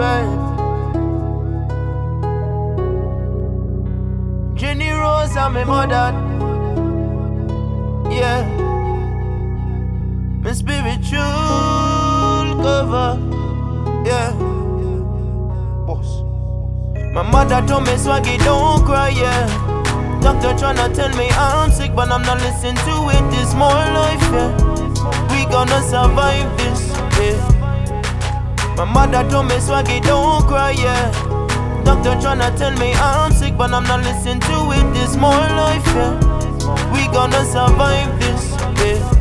birth. Jenny Rose and my mother. Yeah. My spiritual cover. Yeah. Boss. My mother told me swaggy don't cry, yeah. Doctor tryna tell me I'm sick, but I'm not listening to it. This more life, yeah. We gonna survive my mother told me swaggy don't cry, yeah. Doctor tryna tell me I'm sick, but I'm not listening to it. This more life, yeah. We gonna survive this, yeah.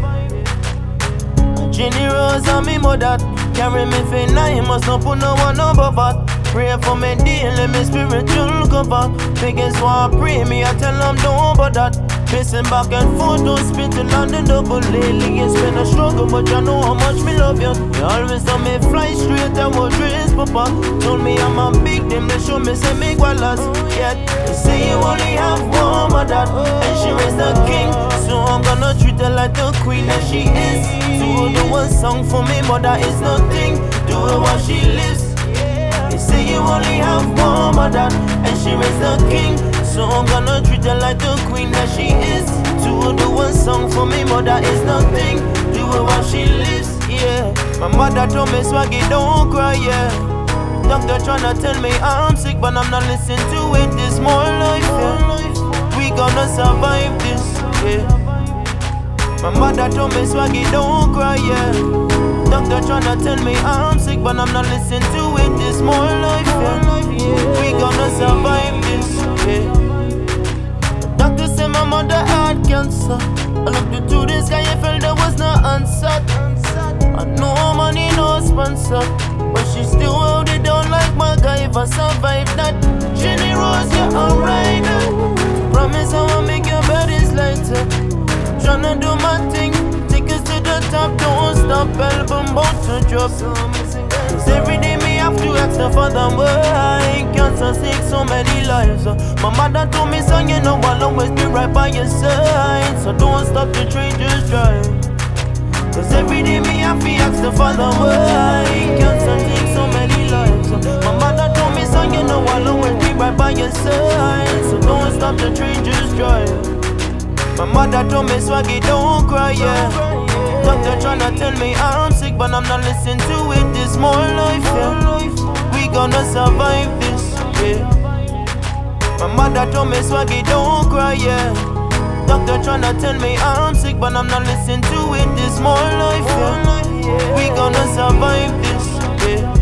Jenny Rose and me mother carry me for nine must not put no one over but Pray for me daily, me spiritual cover. Biggest one pray me, I tell them don't bother that. Pacing back and forth, till on the double lately. It's been a struggle, but you know how much me love you. You always tell me fly straight and what dress, papa. Told me I'm a big them, they show me say me gualas. Yet, they say you only have one mother, and she raised the king. So I'm gonna treat her like the queen that she is. Do the one song for me, mother is nothing. Do while she lives. Only have one mother, and she raised the king. So I'm gonna treat her like the queen that she is. To the one song for me, mother is nothing. Do her while she lives, yeah. My mother told me swaggy don't cry, yeah. Doctor tryna tell me I'm sick, but I'm not listening to it. This more life, yeah. We gonna survive this, yeah. My mother told me swaggy don't cry, yeah. Doctor tryna tell me I'm sick, but I'm not listening to it. This more mother had cancer. I looked into the sky and felt there was no answer. I know money no sponsor, but she still held it down like my guy if I survive that. Jenny Rose, you're alright. Promise I will make your bodies lighter. Tryna do my thing, take us to the top, don't stop, album about to drop. Cause every day me have to ask the father why cancer take so many lives. Uh, My mother told me, son, you know I'll always be right by your side. So don't stop the train, just drive. Cause every day me have to ask the father why cancer take so many lives. Uh, My mother told me, son, you know I'll always be right by your side. So don't stop the train, just drive. My mother told me swaggy don't cry, yeah. Doctor tryna tell me I'm sick, but I'm not listening to it. This more life, yeah. We gonna survive this. My mother told me, Swaggy, don't cry, yeah. Doctor tryna tell me I'm sick, but I'm not listening to it. This more life, yeah. We gonna survive this, yeah.